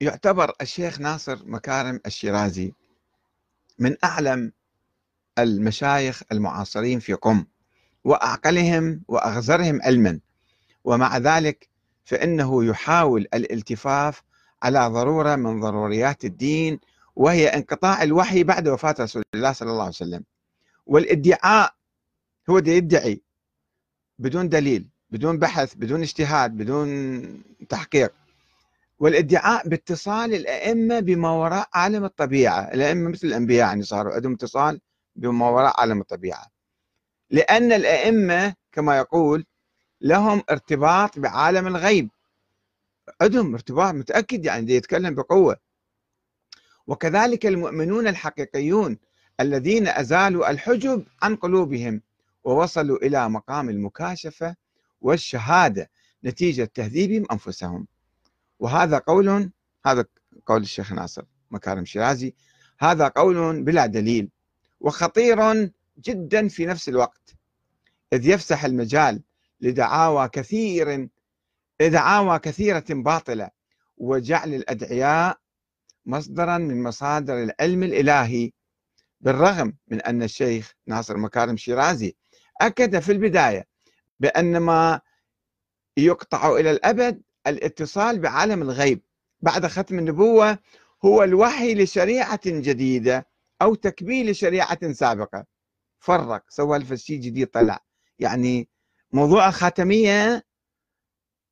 يعتبر الشيخ ناصر مكارم الشيرازي من أعلم المشايخ المعاصرين في قم وأعقلهم وأغزرهم علما. ومع ذلك فإنه يحاول الالتفاف على ضرورة من ضروريات الدين وهي انقطاع الوحي بعد وفاة رسول الله صلى الله عليه وسلم. والادعاء هو ده يدعي بدون دليل بدون بحث بدون اجتهاد بدون تحقيق. والادعاء باتصال الأئمة بما وراء عالم الطبيعة. الأئمة مثل الأنبياء يعني صاروا عندهم اتصال بما وراء عالم الطبيعة. لأن الأئمة كما يقول لهم ارتباط بعالم الغيب. عندهم ارتباط متأكد يعني يتكلم بقوة. وكذلك المؤمنون الحقيقيون الذين أزالوا الحجب عن قلوبهم ووصلوا إلى مقام المكاشفة والشهادة نتيجة تهذيبهم أنفسهم. وهذا قول هذا قول الشيخ ناصر مكارم شيرازي هذا قول بلا دليل وخطير جدا في نفس الوقت إذ يفسح المجال لدعاوى كثير دعاوى كثيرة باطلة وجعل الأدعياء مصدرا من مصادر العلم الإلهي بالرغم من أن الشيخ ناصر مكارم شيرازي أكد في البداية بأن ما يقطع إلى الأبد الاتصال بعالم الغيب بعد ختم النبوة هو الوحي لشريعة جديدة أو تكميل شريعة سابقة. فرق سوى الفشي جديد طلع. يعني موضوع الخاتمية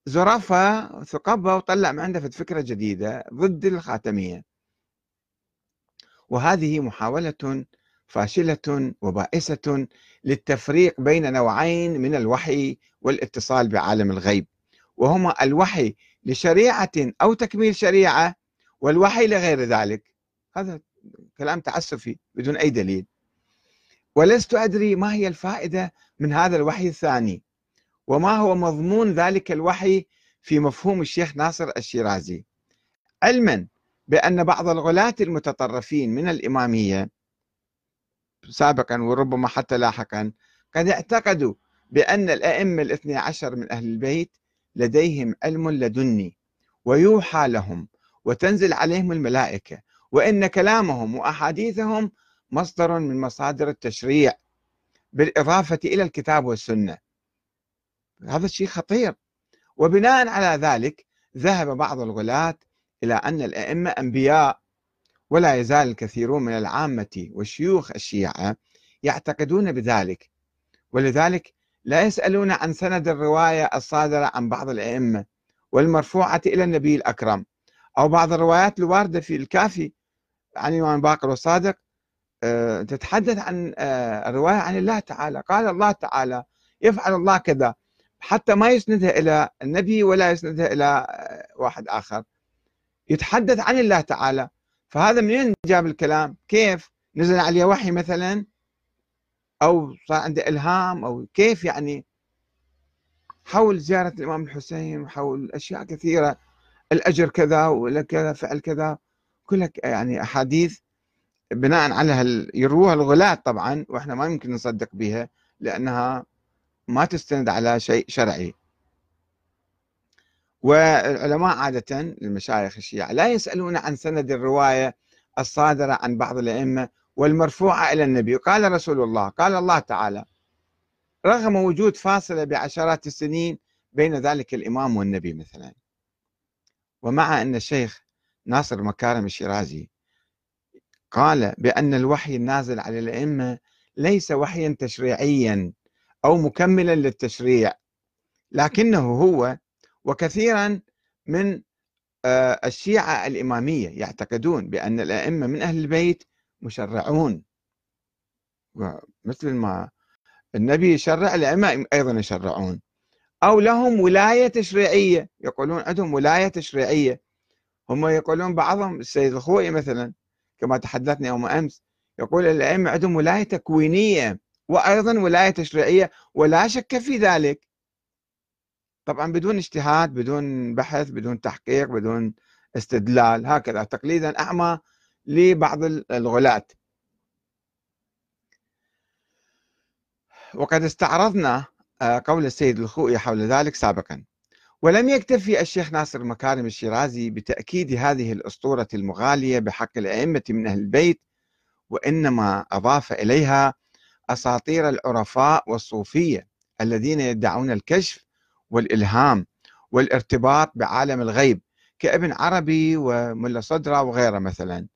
زرفها ثقبها وطلع من عنده فكرة جديدة ضد الخاتمية. وهذه محاولة فاشلة وبائسة للتفريق بين نوعين من الوحي والاتصال بعالم الغيب. وهما الوحي لشريعة أو تكميل شريعة والوحي لغير ذلك. هذا كلام تعسفي بدون أي دليل. ولست أدري ما هي الفائدة من هذا الوحي الثاني وما هو مضمون ذلك الوحي في مفهوم الشيخ ناصر الشيرازي. علما بأن بعض الغلاة المتطرفين من الإمامية سابقا وربما حتى لاحقا قد اعتقدوا بأن الأئمة الاثني عشر من أهل البيت لديهم علم لدني ويوحى لهم وتنزل عليهم الملائكة وإن كلامهم وأحاديثهم مصدر من مصادر التشريع بالإضافة إلى الكتاب والسنة. هذا الشيء خطير. وبناء على ذلك ذهب بعض الغلاة إلى أن الأئمة أنبياء ولا يزال الكثيرون من العامة والشيوخ الشيعة يعتقدون بذلك. ولذلك لا يسألون عن سند الرواية الصادرة عن بعض الأئمة والمرفوعة إلى النبي الأكرم أو بعض الروايات الواردة في الكافي عن الإمام باقر والصادق آه، تتحدث عن آه، الرواية عن الله تعالى. قال الله تعالى يفعل الله كذا. حتى ما يسندها إلى النبي ولا يسندها إلى آه، واحد آخر. يتحدث عن الله تعالى. فهذا منين جاب الكلام؟ كيف؟ نزل عليه وحي مثلا؟ أو صار عنده إلهام أو كيف يعني حول زيارة الإمام الحسين حول أشياء كثيرة الأجر كذا ولا كذا فعل كذا كلها يعني أحاديث بناء على يروها الغلاة طبعا وإحنا ما يمكن نصدق بها لأنها ما تستند على شيء شرعي. والعلماء عادة المشايخ الشيعة لا يسألون عن سند الرواية الصادرة عن بعض الأئمة والمرفوعة إلى النبي. قال رسول الله قال الله تعالى رغم وجود فاصلة بعشرات السنين بين ذلك الإمام والنبي مثلا. ومع أن الشيخ ناصر مكارم الشيرازي قال بأن الوحي النازل على الأئمة ليس وحيا تشريعيا أو مكملا للتشريع لكنه هو وكثيرا من آه، الشيعة الإمامية يعتقدون بأن الأئمة من أهل البيت مشرعون. مثل ما النبي يشرع الأئمة أيضا يشرعون. أو لهم ولاية تشريعية. يقولون عندهم ولاية تشريعية. هم يقولون بعضهم السيد الخوئي مثلا كما تحدثنا يوم أمس يقول الأئمة عندهم ولاية تكوينية وأيضا ولاية تشريعية ولا شك في ذلك. طبعا بدون اجتهاد بدون بحث بدون تحقيق بدون استدلال. هكذا تقليدا أعمى لبعض الغلاة. وقد استعرضنا آه، قول السيد الخوئي حول ذلك سابقا. ولم يكتفي الشيخ ناصر مكارم الشيرازي بتأكيد هذه الأسطورة المغالية بحق الأئمة من أهل البيت وإنما أضاف إليها أساطير العرفاء والصوفية الذين يدعون الكشف والإلهام والارتباط بعالم الغيب كابن عربي وملا صدرة وغيره مثلا.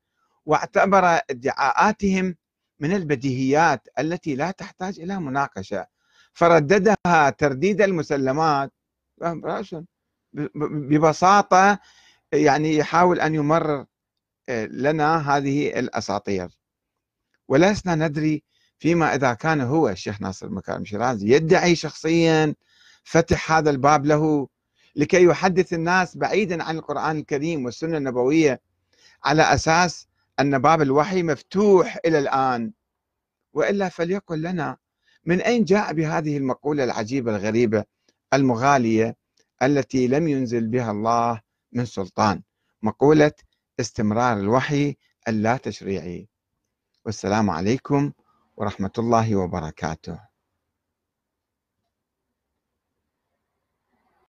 واعتبر ادعاءاتهم من البديهيات التي لا تحتاج إلى مناقشة. فرددها ترديد المسلمات. ببساطة يعني يحاول أن يمرر آه، لنا هذه الأساطير. ولسنا ندري فيما إذا كان هو الشيخ ناصر مكارم شيرازي يدعي شخصيا فتح هذا الباب له لكي يحدث الناس بعيدا عن القرآن الكريم والسنة النبوية على أساس أن باب الوحي مفتوح إلى الآن. وإلا فليقل لنا من أين جاء بهذه المقولة العجيبة الغريبة المغالية التي لم ينزل بها الله من سلطان؟ مقولة استمرار الوحي اللا تشريعي. والسلام عليكم ورحمة الله وبركاته.